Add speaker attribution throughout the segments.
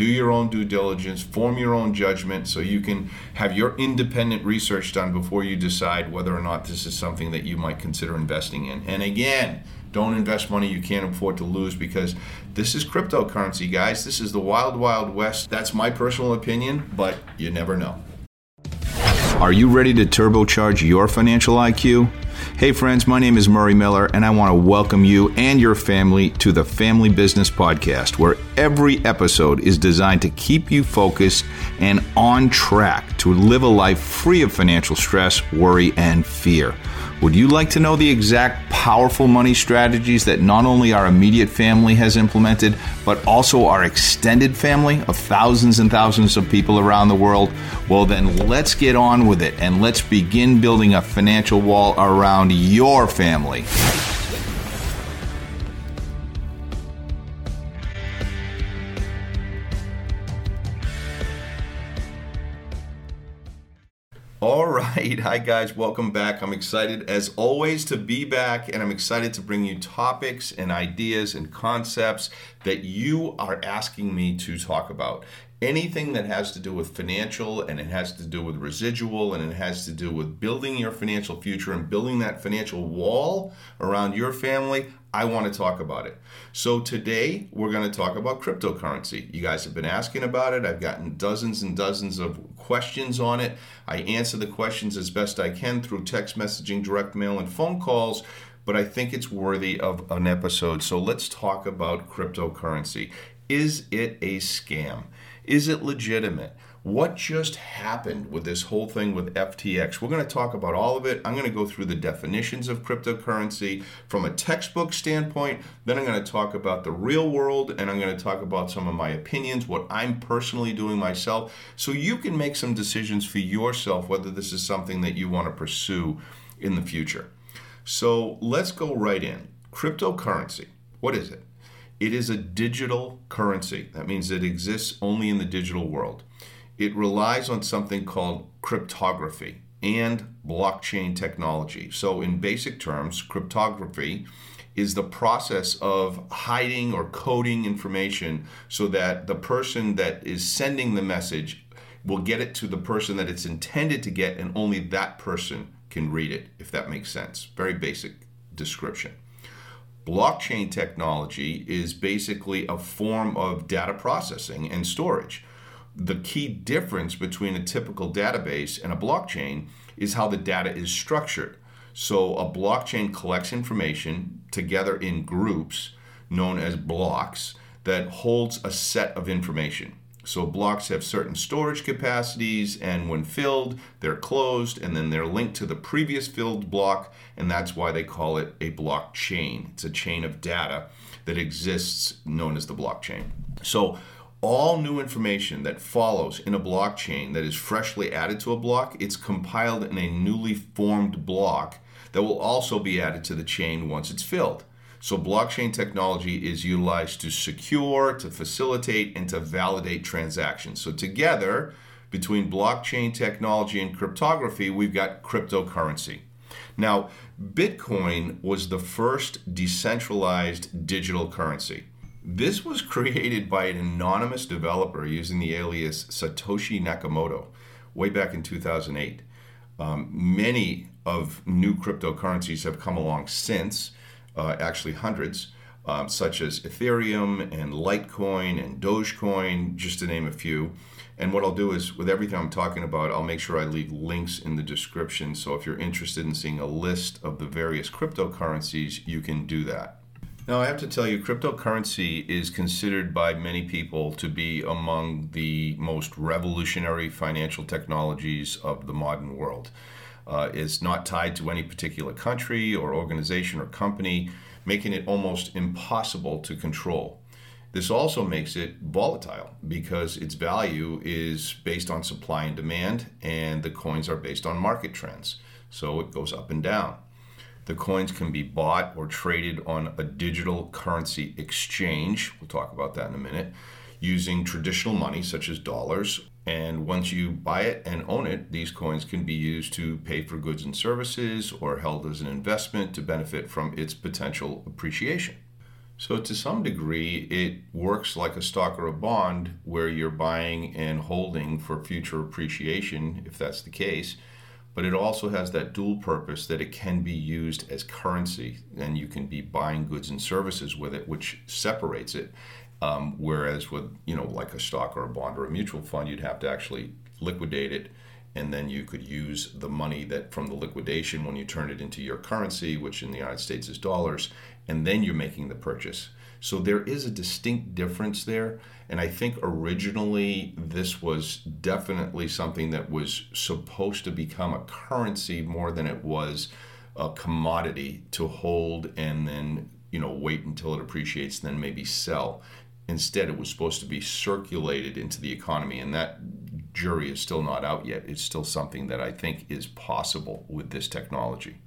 Speaker 1: do your own due diligence, form your own judgment so you can have your independent research done before you decide whether or not this is something that you might consider investing in. And again, don't invest money you can't afford to lose because this is cryptocurrency, guys. This is the wild, wild west. That's my personal opinion, but you never know. Are you ready to turbocharge your financial IQ? Hey, friends, my name is Murray Miller, and I want to welcome you and your family to the Family Business Podcast, where every episode is designed to keep you focused and on track to live a life free of financial stress, worry, and fear. Would you like to know the exact powerful money strategies that not only our immediate family has implemented, but also our extended family of thousands and thousands of people around the world? Well, then let's get on with it and let's begin building a financial wall around your family. Right. Hi, guys. Welcome back. I'm excited, as always, to be back, and I'm excited to bring you topics and ideas and concepts that you are asking me to talk about. Anything that has to do with financial and it has to do with residual and it has to do with building your financial future and building that financial wall around your family, I want to talk about it. So today we're going to talk about cryptocurrency. You guys have been asking about it. I've gotten dozens and dozens of questions on it. I answer the questions as best I can through text messaging, direct mail, and phone calls, but I think it's worthy of an episode. So let's talk about cryptocurrency. Is it a scam? Is it legitimate? What just happened with this whole thing with FTX. We're going to talk about all of it. I'm going to go through the definitions of cryptocurrency from a textbook standpoint. Then I'm going to talk about the real world and I'm going to talk about some of my opinions, what I'm personally doing myself, so you can make some decisions for yourself whether this is something that you want to pursue in the future. So let's go right in. Cryptocurrency. What is it? It is a digital currency. That means it exists only in the digital world it relies on something called cryptography and blockchain technology. So, in basic terms, cryptography is the process of hiding or coding information so that the person that is sending the message will get it to the person that it's intended to get, and only that person can read it, if that makes sense. Very basic description. Blockchain technology is basically a form of data processing and storage the key difference between a typical database and a blockchain is how the data is structured. So, a blockchain collects information together in groups known as blocks that holds a set of information. So, blocks have certain storage capacities, and when filled, they're closed and then they're linked to the previous filled block, and that's why they call it a blockchain. It's a chain of data that exists known as the blockchain. So, all new information that follows in a blockchain that is freshly added to a block, it's compiled in a newly formed block that will also be added to the chain once it's filled. So, blockchain technology is utilized to secure, to facilitate, and to validate transactions. So, together, between blockchain technology and cryptography, we've got cryptocurrency. Now, Bitcoin was the first decentralized digital currency. This was created by an anonymous developer using the alias Satoshi Nakamoto way back in 2008. Um, many of new cryptocurrencies have come along since, uh, actually hundreds, um, such as Ethereum and Litecoin and Dogecoin, just to name a few. And what I'll do is, with everything I'm talking about, I'll make sure I leave links in the description. So if you're interested in seeing a list of the various cryptocurrencies, you can do that. Now, I have to tell you, cryptocurrency is considered by many people to be among the most revolutionary financial technologies of the modern world. Uh, it's not tied to any particular country or organization or company, making it almost impossible to control. This also makes it volatile because its value is based on supply and demand, and the coins are based on market trends. So it goes up and down. The coins can be bought or traded on a digital currency exchange. We'll talk about that in a minute. Using traditional money such as dollars. And once you buy it and own it, these coins can be used to pay for goods and services or held as an investment to benefit from its potential appreciation. So, to some degree, it works like a stock or a bond where you're buying and holding for future appreciation, if that's the case. But it also has that dual purpose that it can be used as currency and you can be buying goods and services with it, which separates it. Um, whereas with, you know, like a stock or a bond or a mutual fund, you'd have to actually liquidate it and then you could use the money that from the liquidation when you turn it into your currency, which in the United States is dollars, and then you're making the purchase. So there is a distinct difference there. And I think originally this was definitely something that was supposed to become a currency more than it was a commodity to hold and then, you know, wait until it appreciates, then maybe sell. Instead, it was supposed to be circulated into the economy. And that jury is still not out yet. It's still something that I think is possible with this technology.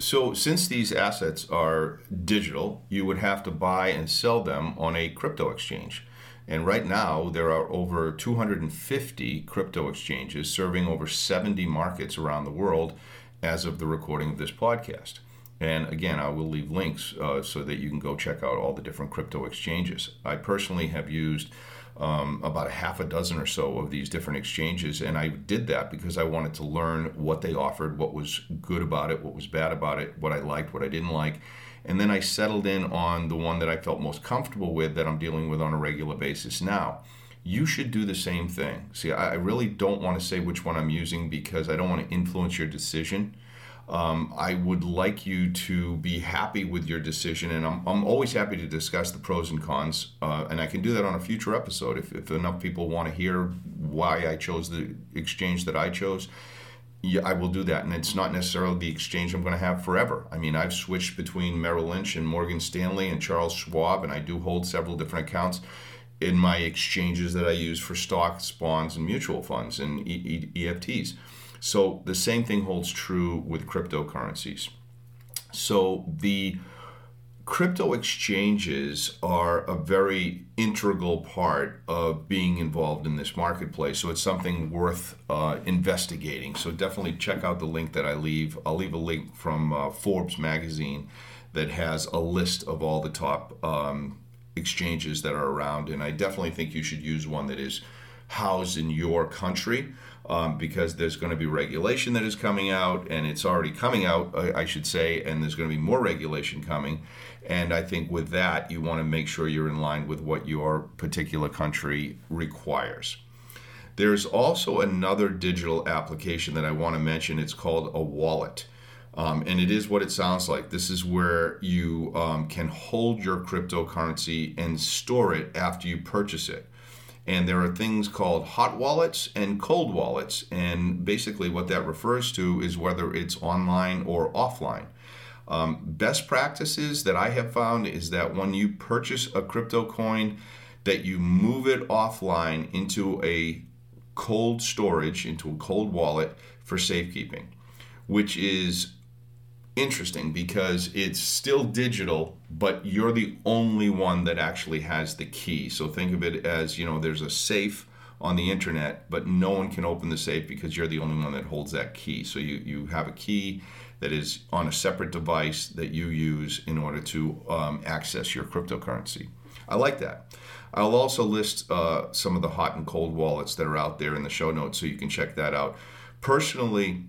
Speaker 1: So, since these assets are digital, you would have to buy and sell them on a crypto exchange. And right now, there are over 250 crypto exchanges serving over 70 markets around the world as of the recording of this podcast. And again, I will leave links uh, so that you can go check out all the different crypto exchanges. I personally have used um, about a half a dozen or so of these different exchanges. And I did that because I wanted to learn what they offered, what was good about it, what was bad about it, what I liked, what I didn't like. And then I settled in on the one that I felt most comfortable with that I'm dealing with on a regular basis now. You should do the same thing. See, I really don't want to say which one I'm using because I don't want to influence your decision. Um, I would like you to be happy with your decision, and I'm, I'm always happy to discuss the pros and cons. Uh, and I can do that on a future episode if, if enough people want to hear why I chose the exchange that I chose. Yeah, I will do that, and it's not necessarily the exchange I'm going to have forever. I mean, I've switched between Merrill Lynch and Morgan Stanley and Charles Schwab, and I do hold several different accounts in my exchanges that I use for stocks, bonds, and mutual funds and e- e- EFTs. So the same thing holds true with cryptocurrencies. So the crypto exchanges are a very integral part of being involved in this marketplace. So it's something worth uh, investigating. So definitely check out the link that I leave. I'll leave a link from uh, Forbes magazine that has a list of all the top um, exchanges that are around. And I definitely think you should use one that is housed in your country um, because there's going to be regulation that is coming out, and it's already coming out, I, should say, and there's going to be more regulation coming. And I think with that, you want to make sure you're in line with what your particular country requires. There's also another digital application that I want to mention. It's called a wallet. Um, and it is what it sounds like. This is where you um, can hold your cryptocurrency and store it after you purchase it. And there are things called hot wallets and cold wallets. And basically, what that refers to is whether it's online or offline. Um, best practices that I have found is that when you purchase a crypto coin, that you move it offline into a cold storage, into a cold wallet for safekeeping, which is interesting because it's still digital, but you're the only one that actually has the key. So think of it as, you know, there's a safe on the internet, but no one can open the safe because you're the only one that holds that key. So you, you have a key that is on a separate device that you use in order to um, access your cryptocurrency. I like that. I'll also list uh, some of the hot and cold wallets that are out there in the show notes so you can check that out. Personally,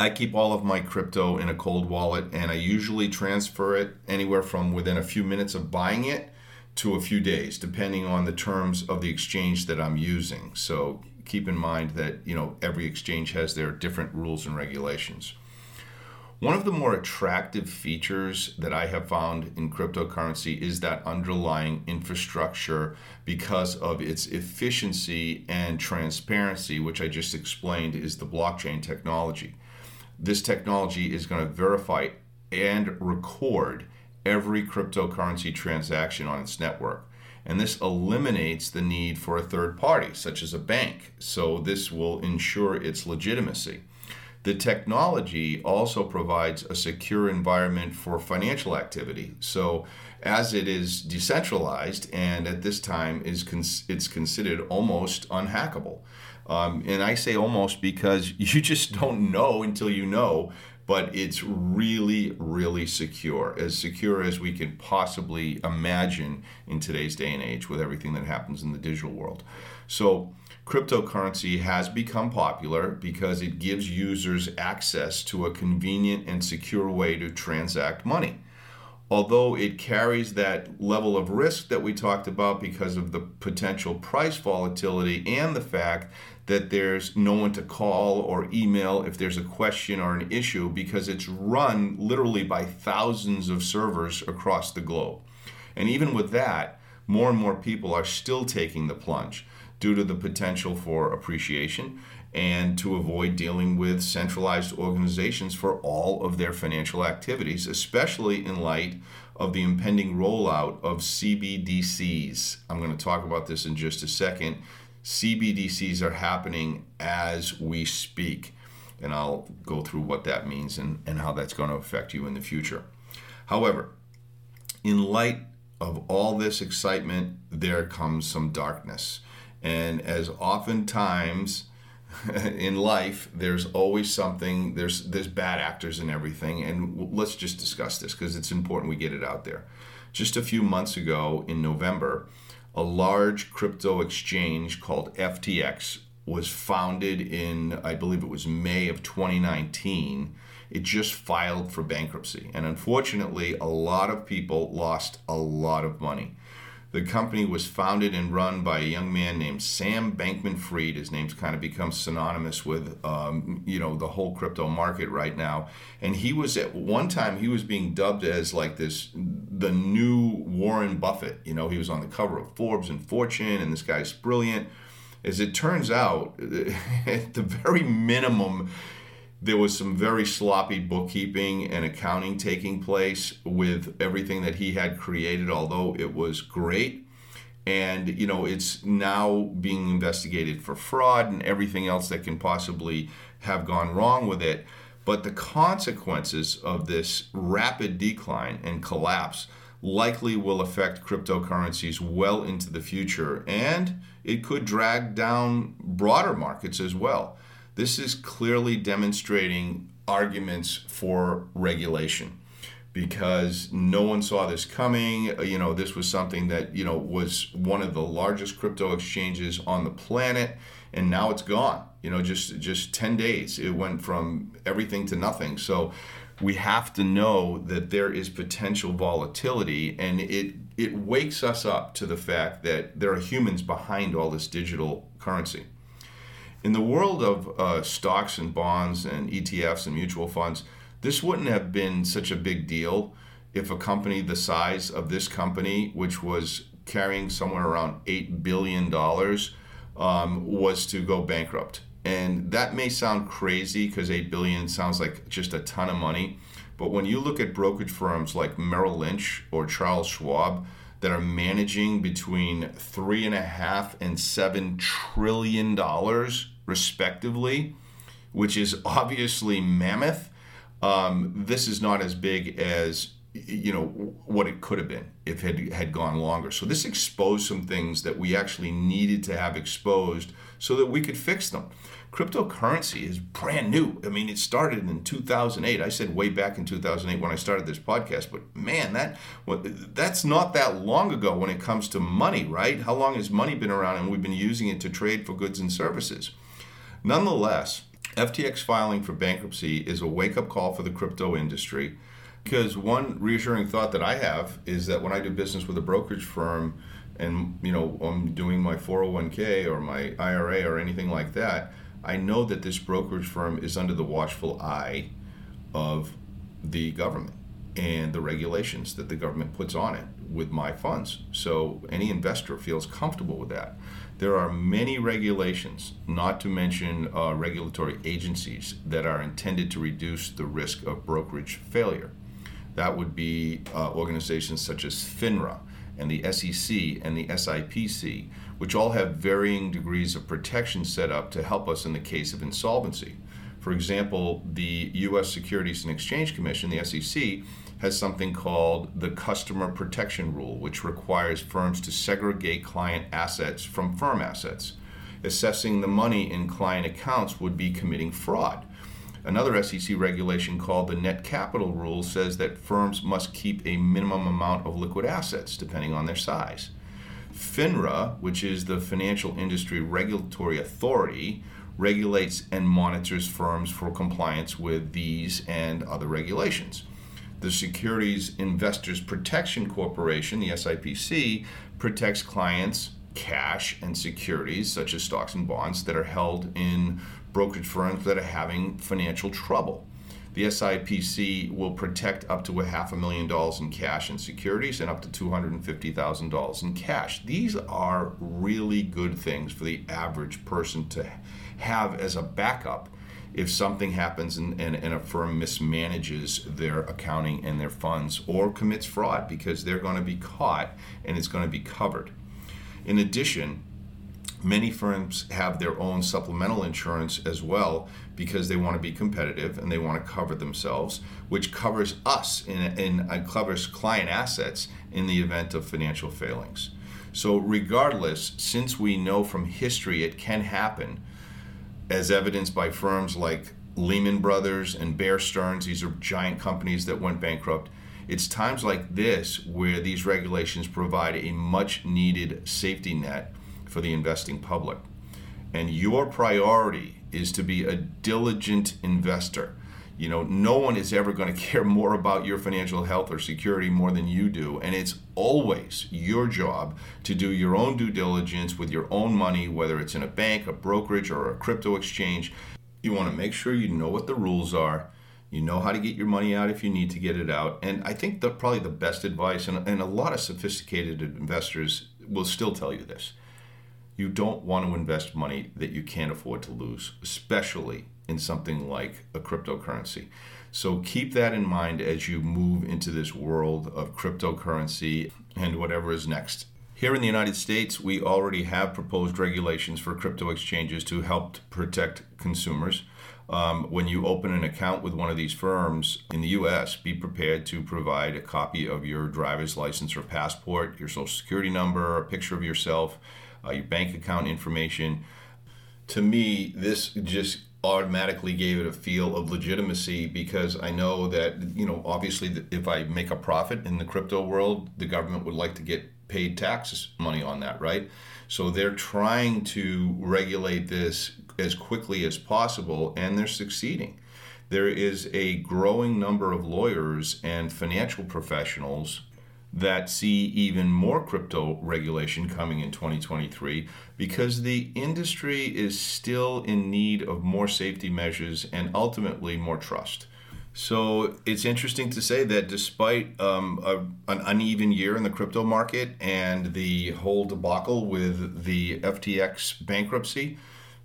Speaker 1: I keep all of my crypto in a cold wallet and I usually transfer it anywhere from within a few minutes of buying it to a few days, depending on the terms of the exchange that I'm using. So keep in mind that you know every exchange has their different rules and regulations. One of the more attractive features that I have found in cryptocurrency is that underlying infrastructure because of its efficiency and transparency, which I just explained is the blockchain technology this technology is going to verify and record every cryptocurrency transaction on its network. And this eliminates the need for a third party, such as a bank. So, this will ensure its legitimacy. The technology also provides a secure environment for financial activity. So, as it is decentralized and at this time is cons- it's considered almost unhackable. Um, and I say almost because you just don't know until you know. but it's really, really secure, as secure as we can possibly imagine in today's day and age with everything that happens in the digital world. So, cryptocurrency has become popular because it gives users access to a convenient and secure way to transact money. Although it carries that level of risk that we talked about because of the potential price volatility and the fact that there's no one to call or email if there's a question or an issue because it's run literally by thousands of servers across the globe. And even with that, more and more people are still taking the plunge due to the potential for appreciation and to avoid dealing with centralized organizations for all of their financial activities, especially in light of the impending rollout of CBDCs. I'm going to talk about this in just a second. CBDCs are happening as we speak. And I'll go through what that means and, and how that's going to affect you in the future. However, in light of all this excitement, there comes some darkness. And as oftentimes in life, there's always something, there's there's bad actors in everything. And let's just discuss this because it's important we get it out there. Just a few months ago in November, a large crypto exchange called FTX was founded in, I believe it was May of 2019. It just filed for bankruptcy. And unfortunately, a lot of people lost a lot of money. The company was founded and run by a young man named Sam Bankman Fried. His name's kind of become synonymous with, um, you know, the whole crypto market right now. And he was at one time he was being dubbed as like this, the new Warren Buffett. You know, he was on the cover of Forbes and Fortune, and this guy's brilliant. As it turns out, at the very minimum, there was some very sloppy bookkeeping and accounting taking place with everything that he had created, although it was great. And, you know, it's now being investigated for fraud and everything else that can possibly have gone wrong with it. But the consequences of this rapid decline and collapse likely will affect cryptocurrencies well into the future, and it could drag down broader markets as well. This is clearly demonstrating arguments for regulation because no one saw this coming. Uh, you know, this was something that, you know, was one of the largest crypto exchanges on the planet and now it's gone. You know, just just 10 days it went from everything to nothing. So we have to know that there is potential volatility and it it wakes us up to the fact that there are humans behind all this digital currency in the world of uh, stocks and bonds and ETFs and mutual funds, this wouldn't have been such a big deal if a company the size of this company, which was carrying somewhere around $8 billion, um, was to go bankrupt. And that may sound crazy because 8 billion sounds like just a ton of money. But when you look at brokerage firms like Merrill Lynch or Charles Schwab, that are managing between three and a half and seven trillion dollars respectively, which is obviously mammoth. Um, this is not as big as you know what it could have been if it had, had gone longer. So this exposed some things that we actually needed to have exposed so that we could fix them cryptocurrency is brand new. I mean, it started in 2008. I said way back in 2008 when I started this podcast, but man, that that's not that long ago when it comes to money, right? How long has money been around and we've been using it to trade for goods and services? Nonetheless, FTX filing for bankruptcy is a wake-up call for the crypto industry because one reassuring thought that I have is that when I do business with a brokerage firm and you know I'm doing my 401k or my IRA or anything like that, I know that this brokerage firm is under the watchful eye of the government and the regulations that the government puts on it with my funds. So any investor feels comfortable with that. There are many regulations, not to mention uh, regulatory agencies, that are intended to reduce the risk of brokerage failure. That would be uh, organizations such as FINRA and the SEC and the SIPC, which all have varying degrees of protection set up to help us in the case of insolvency. For example, the U.S. Securities and Exchange Commission, the SEC, has something called the Customer Protection Rule, which requires firms to segregate client assets from firm assets. Assessing the money in client accounts would be committing fraud. Another SEC regulation called the Net Capital Rule says that firms must keep a minimum amount of liquid assets depending on their size. FINRA, which is the Financial Industry Regulatory Authority, regulates and monitors firms for compliance with these and other regulations. The Securities Investors Protection Corporation, the SIPC, protects clients' cash and securities, such as stocks and bonds, that are held in brokerage firms that are having financial trouble. The SIPC will protect up to a half a million dollars in cash and securities and up to $250,000 in cash. These are really good things for the average person to have as a backup if something happens and, and, and, a firm mismanages their accounting and their funds or commits fraud because they're going to be caught and it's going to be covered. In addition, many firms have their own supplemental insurance as well because they want to be competitive and they want to cover themselves, which covers us and, uh, covers client assets in the event of financial failings. So, regardless, since we know from history it can happen, as evidenced by firms like Lehman Brothers and Bear Stearns, these are giant companies that went bankrupt. It's times like this where these regulations provide a much needed safety net for the investing public. And your priority is to be a diligent investor. You know, no one is ever going to care more about your financial health or security more than you do. And it's always your job to do your own due diligence with your own money, whether it's in a bank, a brokerage, or a crypto exchange. You want to make sure you know what the rules are. You know how to get your money out if you need to get it out. And I think that probably the best advice, and, and a lot of sophisticated investors will still tell you this you don't want to invest money that you can't afford to lose, especially in something like a cryptocurrency. So keep that in mind as you move into this world of cryptocurrency and whatever is next. Here in the United States, we already have proposed regulations for crypto exchanges to help protect consumers. Um, when you open an account with one of these firms in the US, be prepared to provide a copy of your driver's license or passport, your social security number, a picture of yourself, uh, your bank account information. To me, this just automatically gave it a feel of legitimacy because I know that, you know, obviously if I make a profit in the crypto world, the government would like to get paid taxes money on that, right? So they're trying to regulate this as quickly as possible and they're succeeding. There is a growing number of lawyers and financial professionals that see even more crypto regulation coming in 2023 because the industry is still in need of more safety measures and ultimately more trust. So it's interesting to say that despite um, a, an uneven year in the crypto market and the whole debacle with the FTX bankruptcy,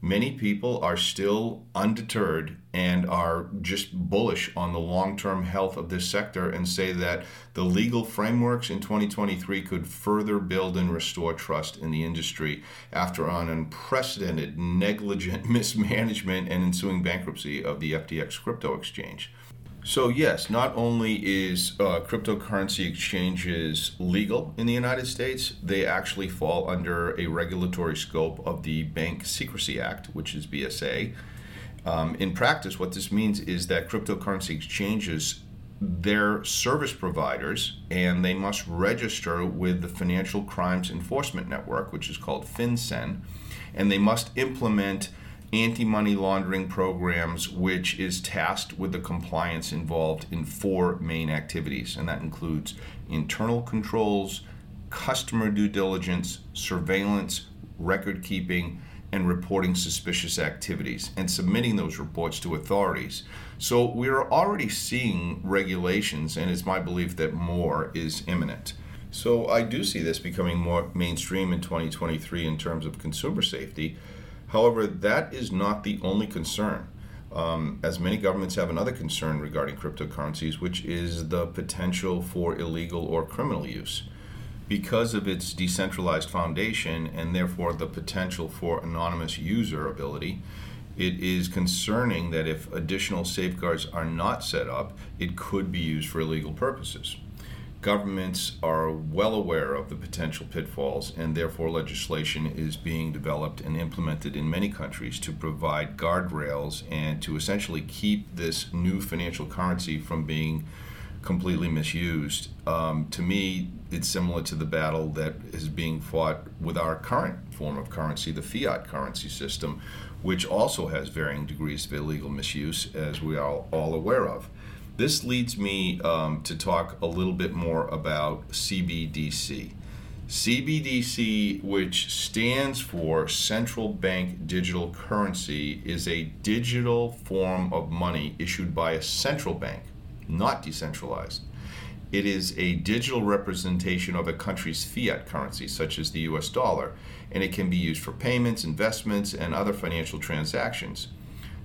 Speaker 1: many people are still undeterred and are just bullish on the long term health of this sector and say that the legal frameworks in 2023 could further build and restore trust in the industry after an unprecedented negligent mismanagement and ensuing bankruptcy of the FTX crypto exchange. So, yes, not only is uh, cryptocurrency exchanges legal in the United States, they actually fall under a regulatory scope of the Bank Secrecy Act, which is BSA. Um, in practice, what this means is that cryptocurrency exchanges they're service providers and they must register with the Financial Crimes Enforcement Network, which is called FinCEN, and they must implement anti money laundering programs, which is tasked with the compliance involved in four main activities, and that includes internal controls, customer due diligence, surveillance, record keeping, and reporting suspicious activities and submitting those reports to authorities. So we're already seeing regulations, and it's my belief that more is imminent. So I do see this becoming more mainstream in 2023 in terms of consumer safety. However, that is not the only concern. Um, as many governments have another concern regarding cryptocurrencies, which is the potential for illegal or criminal use. Because of its decentralized foundation and therefore the potential for anonymous user ability, it is concerning that if additional safeguards are not set up, it could be used for illegal purposes. Governments are well aware of the potential pitfalls, and therefore legislation is being developed and implemented in many countries to provide guardrails and to essentially keep this new financial currency from being completely misused. Um, to me, it's similar to the battle that is being fought with our current form of currency, the fiat currency system, which also has varying degrees of illegal misuse, as we are all aware of. This leads me um, to talk a little bit more about CBDC. CBDC, which stands for Central Bank Digital Currency, is a digital form of money issued by a central bank, not decentralized. It is a digital representation of a country's fiat currency, such as the US dollar, and it can be used for payments, investments, and other financial transactions.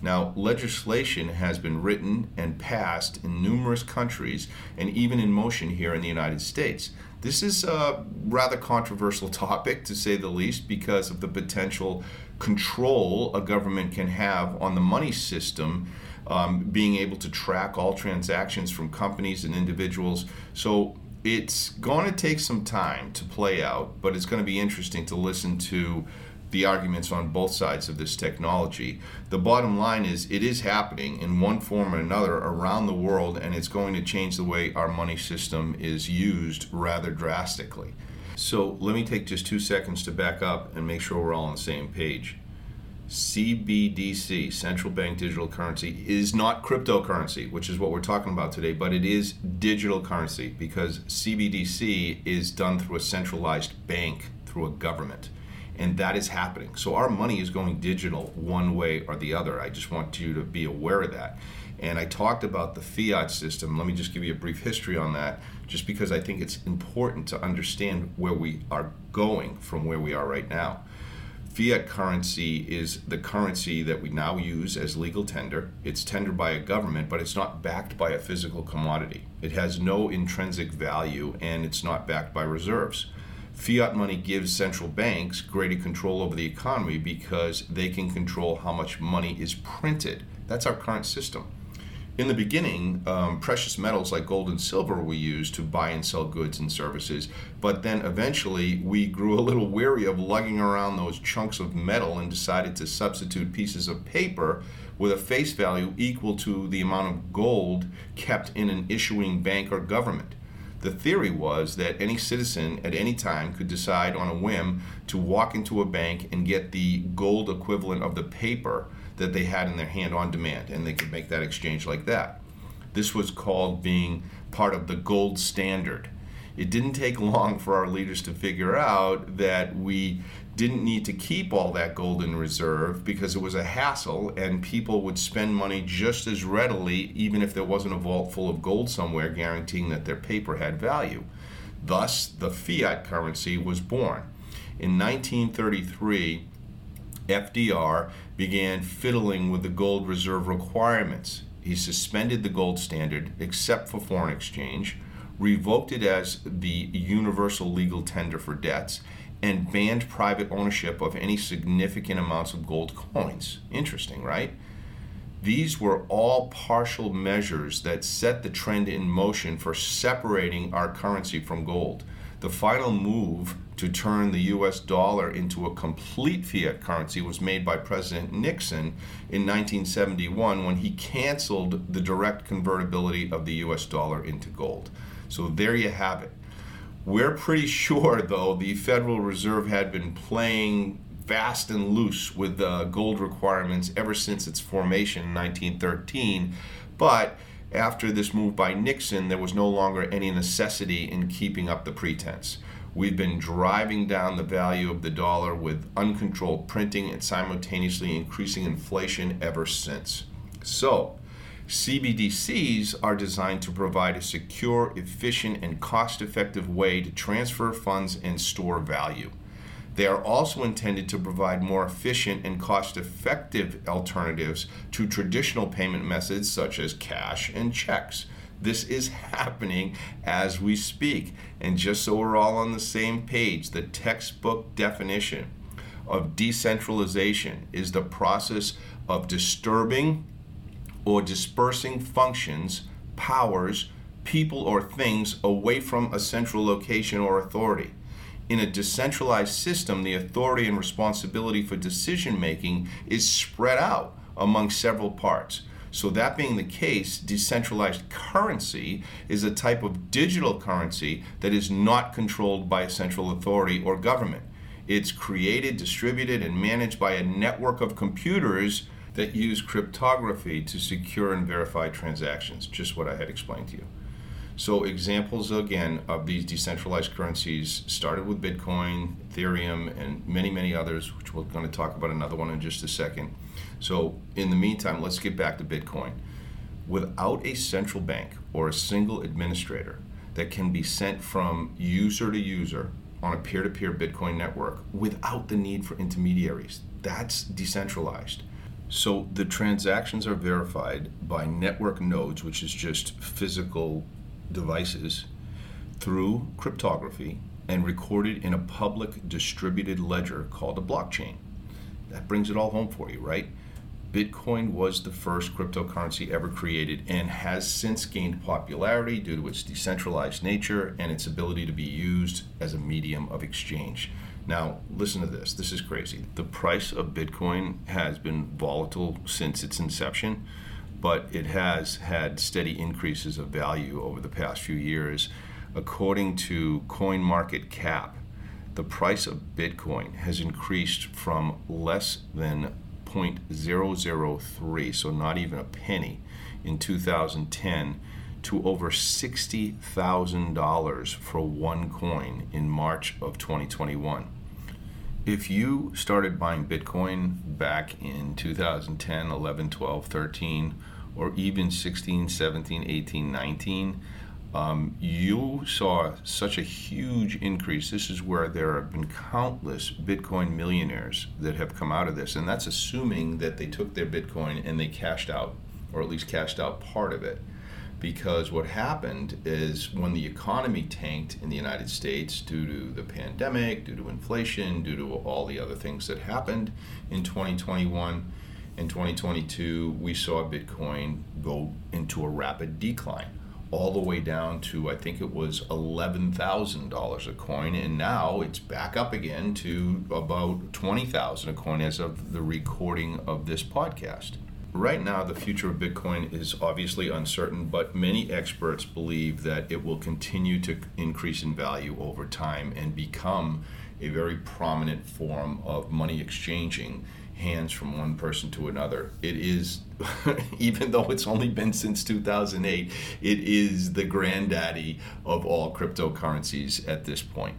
Speaker 1: Now, legislation has been written and passed in numerous countries and even in motion here in the United States. This is a rather controversial topic, to say the least, because of the potential control a government can have on the money system, um, being able to track all transactions from companies and individuals. So it's going to take some time to play out, but it's going to be interesting to listen to the arguments on both sides of this technology. The bottom line is it is happening in one form or another around the world, and it's going to change the way our money system is used rather drastically. So let me take just two seconds to back up and make sure we're all on the same page. CBDC, central bank digital currency, is not cryptocurrency, which is what we're talking about today, but it is digital currency because CBDC is done through a centralized bank, through a government and that is happening. So our money is going digital one way or the other. I just want you to be aware of that. And I talked about the fiat system. Let me just give you a brief history on that, just because I think it's important to understand where we are going from where we are right now. Fiat currency is the currency that we now use as legal tender. It's tendered by a government, but it's not backed by a physical commodity. It has no intrinsic value and it's not backed by reserves fiat money gives central banks greater control over the economy because they can control how much money is printed. That's our current system. In the beginning, um, precious metals like gold and silver were used to buy and sell goods and services, but then eventually we grew a little weary of lugging around those chunks of metal and decided to substitute pieces of paper with a face value equal to the amount of gold kept in an issuing bank or government. The theory was that any citizen at any time could decide on a whim to walk into a bank and get the gold equivalent of the paper that they had in their hand on demand, and they could make that exchange like that. This was called being part of the gold standard. It didn't take long for our leaders to figure out that we didn't need to keep all that gold in reserve because it was a hassle and people would spend money just as readily even if there wasn't a vault full of gold somewhere guaranteeing that their paper had value. Thus, the fiat currency was born. In 1933, FDR began fiddling with the gold reserve requirements. He suspended the gold standard except for foreign exchange, revoked it as the universal legal tender for debts, and banned private ownership of any significant amounts of gold coins. Interesting, right? These were all partial measures that set the trend in motion for separating our currency from gold. The final move to turn the US dollar into a complete fiat currency was made by President Nixon in 1971 when he canceled the direct convertibility of the US dollar into gold. So there you have it. We're pretty sure, though, the Federal Reserve had been playing fast and loose with the gold requirements ever since its formation in 1913. But after this move by Nixon, there was no longer any necessity in keeping up the pretense. We've been driving down the value of the dollar with uncontrolled printing and simultaneously increasing inflation ever since. So, CBDCs are designed to provide a secure, efficient, and cost effective way to transfer funds and store value. They are also intended to provide more efficient and cost effective alternatives to traditional payment methods such as cash and checks. This is happening as we speak. And just so we're all on the same page, the textbook definition of decentralization is the process of disturbing or dispersing functions, powers, people, or things away from a central location or authority. In a decentralized system, the authority and responsibility for decision making is spread out among several parts. So, that being the case, decentralized currency is a type of digital currency that is not controlled by a central authority or government. It's created, distributed, and managed by a network of computers that use cryptography to secure and verify transactions, just what I had explained to you. So, examples again of these decentralized currencies started with Bitcoin, Ethereum, and many, many others, which we're going to talk about another one in just a second. So, in the meantime, let's get back to Bitcoin. Without a central bank or a single administrator that can be sent from user to user on a peer to peer Bitcoin network without the need for intermediaries, that's decentralized. So the transactions are verified by network nodes, which is just physical devices, through cryptography and recorded in a public distributed ledger called a blockchain. That brings it all home for you, right? Bitcoin was the first cryptocurrency ever created and has since gained popularity due to its decentralized nature and its ability to be used as a medium of exchange. Now, listen to this. This is crazy. The price of Bitcoin has been volatile since its inception, but it has had steady increases of value over the past few years. According to CoinMarketCap, the price of Bitcoin has increased from less than 0.003, so not even a penny, in 2010 to over $60,000 for one coin in March of 2021. If you started buying Bitcoin back in 2010, 11, 12, 13, or even 16, 17, 18, 19, um, you saw such a huge increase. This is where there have been countless Bitcoin millionaires that have come out of this, and that's assuming that they took their Bitcoin and they cashed out, or at least cashed out part of it. Because what happened is when the economy tanked in the United States due to the pandemic, due to inflation, due to all the other things that happened in 2021 and 2022, we saw Bitcoin go into a rapid decline all the way down to I think it was eleven thousand dollars a coin, and now it's back up again to about twenty thousand a coin as of the recording of this podcast. Right now, the future of Bitcoin is obviously uncertain, but many experts believe that it will continue to increase in value over time and become a very prominent form of money exchanging hands from one person to another. It is, even though it's only been since 2008, it is the granddaddy of all cryptocurrencies at this point.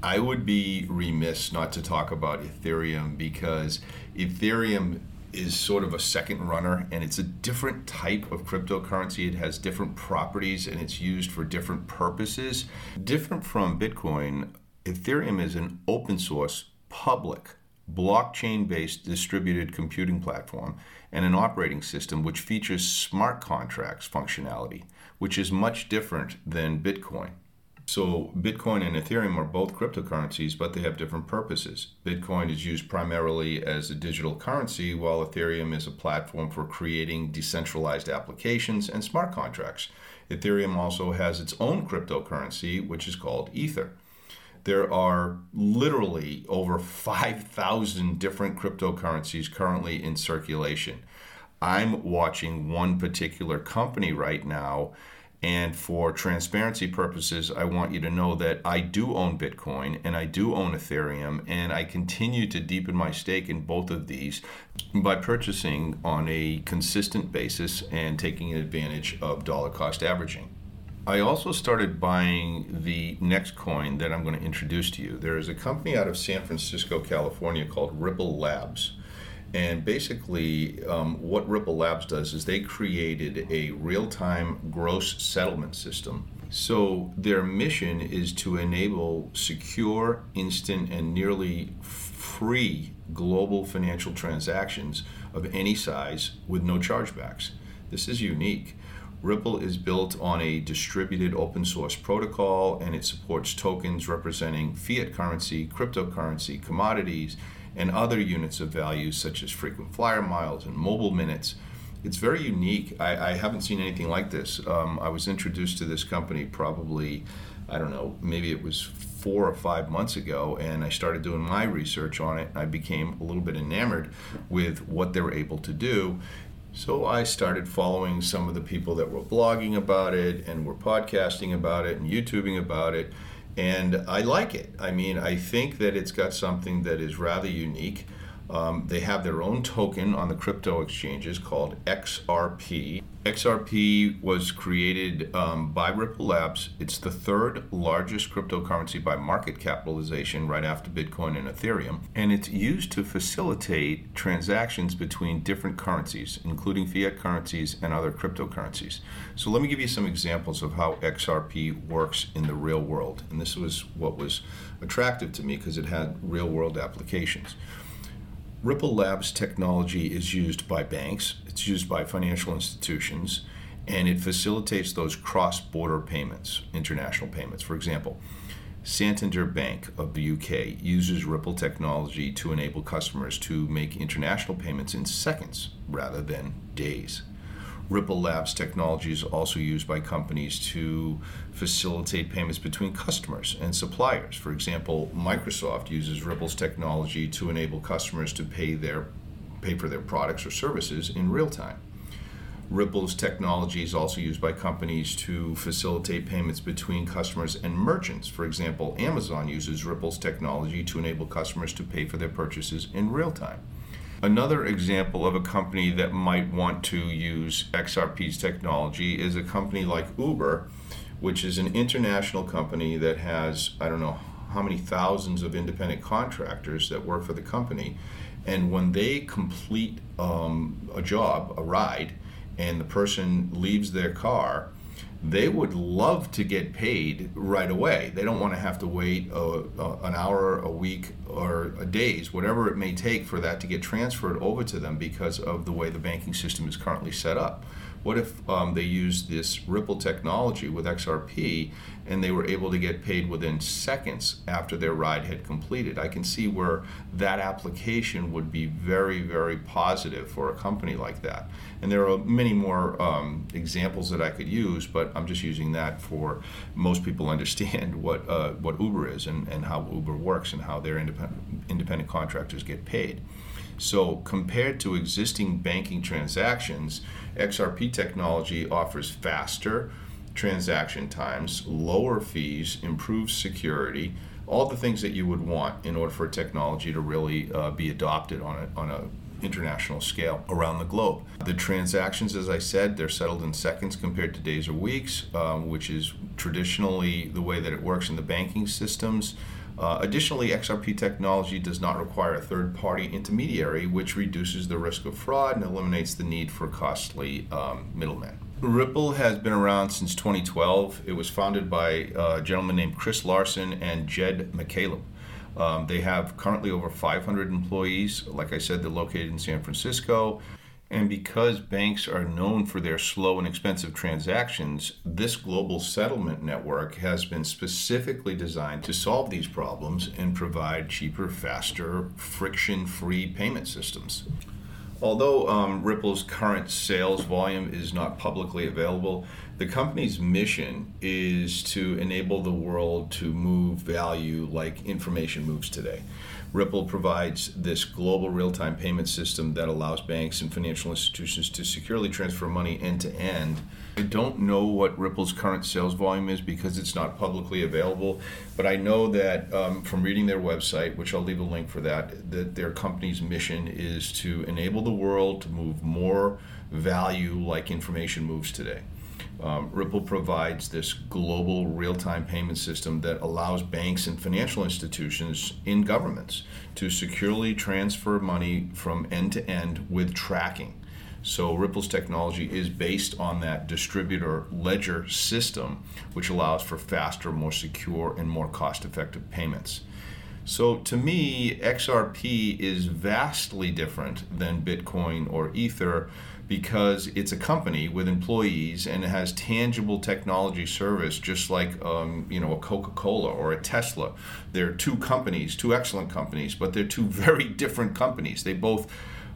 Speaker 1: I would be remiss not to talk about Ethereum because Ethereum is sort of a second runner and it's a different type of cryptocurrency. It has different properties and it's used for different purposes. Different from Bitcoin, Ethereum is an open source, public blockchain based distributed computing platform, and an operating system which features smart contracts functionality, which is much different than Bitcoin. So, Bitcoin and Ethereum are both cryptocurrencies, but they have different purposes. Bitcoin is used primarily as a digital currency, while Ethereum is a platform for creating decentralized applications and smart contracts. Ethereum also has its own cryptocurrency, which is called Ether there are literally over 5,000 different cryptocurrencies currently in circulation. I'm watching one particular company right now. And for transparency purposes, I want you to know that I do own Bitcoin and I do own Ethereum, and I continue to deepen my stake in both of these by purchasing on a consistent basis and taking advantage of dollar cost averaging. I also started buying the next coin that I'm going to introduce to you. There is a company out of San Francisco, California called Ripple Labs. And basically, um, what Ripple Labs does is they created a real time gross settlement system. So, their mission is to enable secure, instant, and nearly free global financial transactions of any size with no chargebacks. This is unique. Ripple is built on a distributed open source protocol and it supports tokens representing fiat currency, cryptocurrency, commodities, and other units of value such as frequent flyer miles and mobile minutes. it's very unique. I, I haven't seen anything like this. Um, I was introduced to this company probably, I don't know, maybe it was four or five months ago, and I started doing my research on it. I became a little bit enamored with what they were able to do. So I started following some of the people that were blogging about it and were podcasting about it and YouTubing about it. And I like it. I mean, I think that it's got something that is rather unique. Um, they have their own token on the crypto exchanges called XRP. XRP was created um, by Ripple Labs. It's the third largest cryptocurrency by market capitalization, right after Bitcoin and Ethereum. And it's used to facilitate transactions between different currencies, including fiat currencies and other cryptocurrencies. So, let me give you some examples of how XRP works in the real world. And this was what was attractive to me because it had real world applications. Ripple Labs technology is used by banks, it's used by financial institutions, and it facilitates those cross border payments, international payments. For example, Santander Bank of the UK uses Ripple technology to enable customers to make international payments in seconds rather than days. Ripple Labs technology is also used by companies to facilitate payments between customers and suppliers. For example, Microsoft uses Ripple's technology to enable customers to pay their pay for their products or services in real time. Ripple's technology is also used by companies to facilitate payments between customers and merchants. For example, Amazon uses Ripple's technology to enable customers to pay for their purchases in real time. Another example of a company that might want to use XRP's technology is a company like Uber, which is an international company that has, I don't know how many thousands of independent contractors that work for the company. And when they complete um, a job, a ride, and the person leaves their car, they would love to get paid right away. They don't want to have to wait a, a, an hour, a week, or a days, whatever it may take for that to get transferred over to them because of the way the banking system is currently set up. What if um, they used this Ripple technology with XRP and they were able to get paid within seconds after their ride had completed? I can see where that application would be very, very positive for a company like that. And there are many more um, examples that I could use, but I'm just using that for most people understand what uh, what Uber is and, and how Uber works and how their independent independent contractors get paid. So, compared to existing banking transactions, XRP technology offers faster transaction times, lower fees, improved security, all the things that you would want in order for technology to really uh, be adopted on a, on a international scale around the globe. The transactions, as I said, they're settled in seconds compared to days or weeks, um, which is traditionally the way that it works in the banking systems. Uh, additionally, XRP technology does not require a third party intermediary, which reduces the risk of fraud and eliminates the need for costly um, middlemen. Ripple has been around since 2012. It was founded by a gentleman named Chris Larsen and Jed McCaleb. Um, they have currently over 500 employees. Like I said, they're located in San Francisco. And because banks are known for their slow and expensive transactions, this global settlement network has been specifically designed to solve these problems and provide cheaper, faster, friction free payment systems. Although um, Ripple's current sales volume is not publicly available, the company's mission is to enable the world to move value like information moves today. Ripple provides this global real time payment system that allows banks and financial institutions to securely transfer money end to end. I don't know what Ripple's current sales volume is because it's not publicly available, but I know that um, from reading their website, which I'll leave a link for that, that their company's mission is to enable the world to move more value like information moves today. Um, Ripple provides this global real time payment system that allows banks and financial institutions in governments to securely transfer money from end to end with tracking. So, Ripple's technology is based on that distributor ledger system, which allows for faster, more secure, and more cost effective payments. So, to me, XRP is vastly different than Bitcoin or Ether because it's a company with employees and it has tangible technology service just like um, you know a coca-cola or a tesla they're two companies two excellent companies but they're two very different companies they both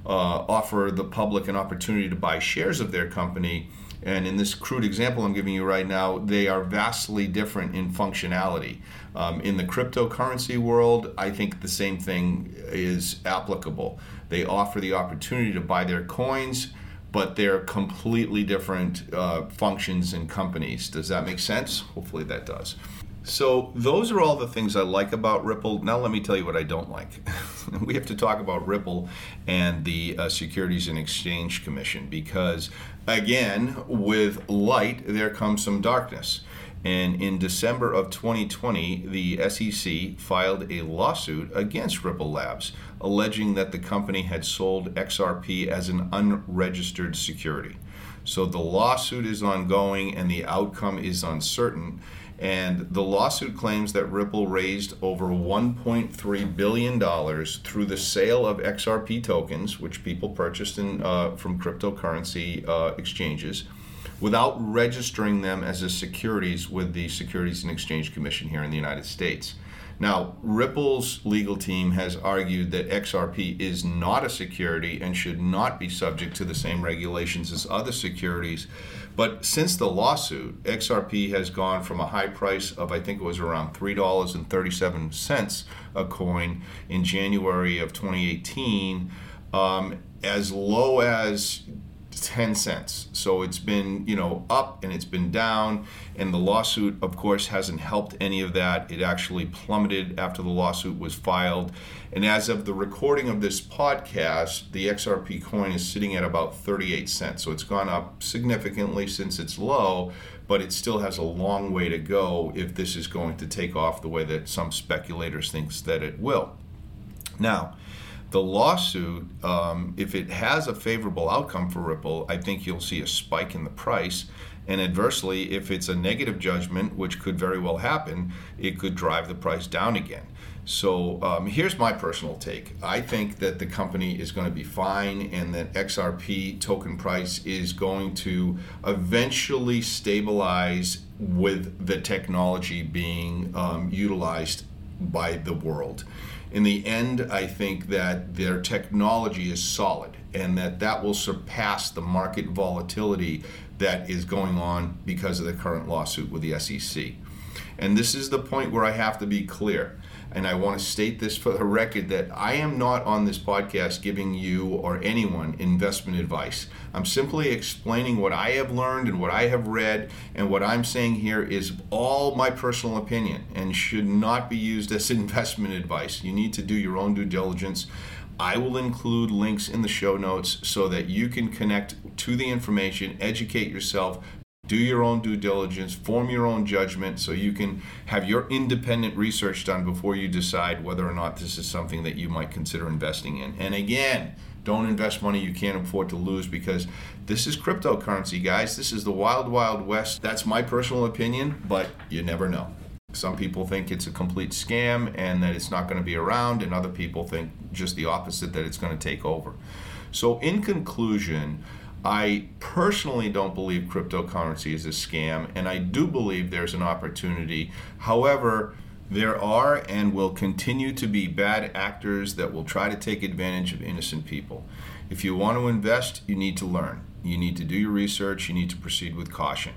Speaker 1: uh, offer the public an opportunity to buy shares of their company. And in this crude example I'm giving you right now, they are vastly different in functionality. Um, in the cryptocurrency world, I think the same thing is applicable. They offer the opportunity to buy their coins, but they're completely different uh, functions and companies. Does that make sense? Hopefully that does. So, those are all the things I like about Ripple. Now, let me tell you what I don't like. we have to talk about Ripple and the uh, Securities and Exchange Commission because, again, with light, there comes some darkness. And in December of 2020, the SEC filed a lawsuit against Ripple Labs, alleging that the company had sold XRP as an unregistered security. So the lawsuit is ongoing and the outcome is uncertain. And the lawsuit claims that Ripple raised over $1.3 billion through the sale of XRP tokens, which people purchased in, uh, from cryptocurrency uh, exchanges, without registering them as a securities with the Securities and Exchange Commission here in the United States. Now, Ripple's legal team has argued that XRP is not a security and should not be subject to the same regulations as other securities. But since the lawsuit, XRP has gone from a high price of, I think it was around $3.37 a coin in January of 2018, um, as low as 10 cents. So it's been, you know, up and it's been down. And the lawsuit, of course, hasn't helped any of that. It actually plummeted after the lawsuit was filed. And as of the recording of this podcast, the XRP coin is sitting at about 38 cents. So it's gone up significantly since it's low, but it still has a long way to go if this is going to take off the way that some speculators thinks that it will. Now, the lawsuit, um, if it has a favorable outcome for Ripple, I think you'll see a spike in the price. And adversely, if it's a negative judgment, which could very well happen, it could drive the price down again. So um, here's my personal take. I think that the company is going to be fine and that XRP token price is going to eventually stabilize with the technology being um, utilized by the world in the end, I think that their technology is solid and that that will surpass the market volatility that is going on because of the current lawsuit with the SEC. And this is the point where I have to be clear and I want to state this for the record that I am not on this podcast giving you or anyone investment advice. I'm simply explaining what I have learned and what I have read, and what I'm saying here is all my personal opinion and should not be used as investment advice. You need to do your own due diligence. I will include links in the show notes so that you can connect to the information, educate yourself, do your own due diligence, form your own judgment so you can have your independent research done before you decide whether or not this is something that you might consider investing in. And again, don't invest money you can't afford to lose because this is cryptocurrency, guys. This is the wild, wild west. That's my personal opinion, but you never know. Some people think it's a complete scam and that it's not going to be around, and other people think just the opposite that it's going to take over. So, in conclusion, I personally don't believe cryptocurrency is a scam, and I do believe there's an opportunity. However, there are and will continue to be bad actors that will try to take advantage of innocent people. If you want to invest, you need to learn. You need to do your research. You need to proceed with caution.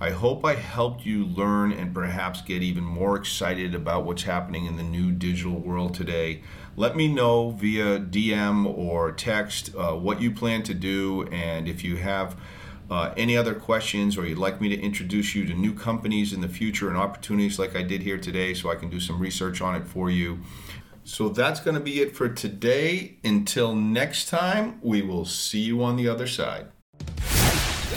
Speaker 1: I hope I helped you learn and perhaps get even more excited about what's happening in the new digital world today. Let me know via DM or text uh, what you plan to do, and if you have uh, any other questions or you'd like me to introduce you to new companies in the future and opportunities like I did here today, so I can do some research on it for you. So that's going to be it for today. Until next time, we will see you on the other side.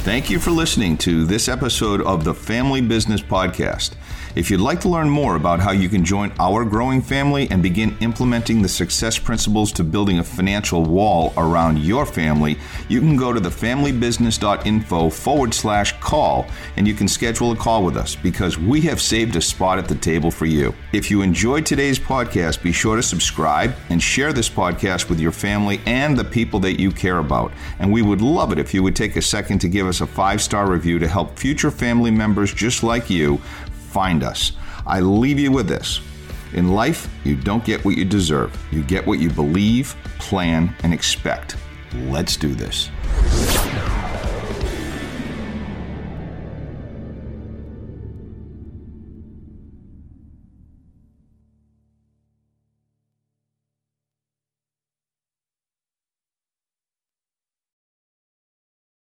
Speaker 2: Thank you for listening to this episode of the Family Business Podcast. If you'd like to learn more about how you can join our growing family and begin implementing the success principles to building a financial wall around your family, you can go to thefamilybusiness.info forward slash call and you can schedule a call with us because we have saved a spot at the table for you. If you enjoyed today's podcast, be sure to subscribe and share this podcast with your family and the people that you care about. And we would love it if you would take a second to give us a five star review to help future family members just like you find us. I leave you with this. In life, you don't get what you deserve. You get what you believe, plan, and expect. Let's do this.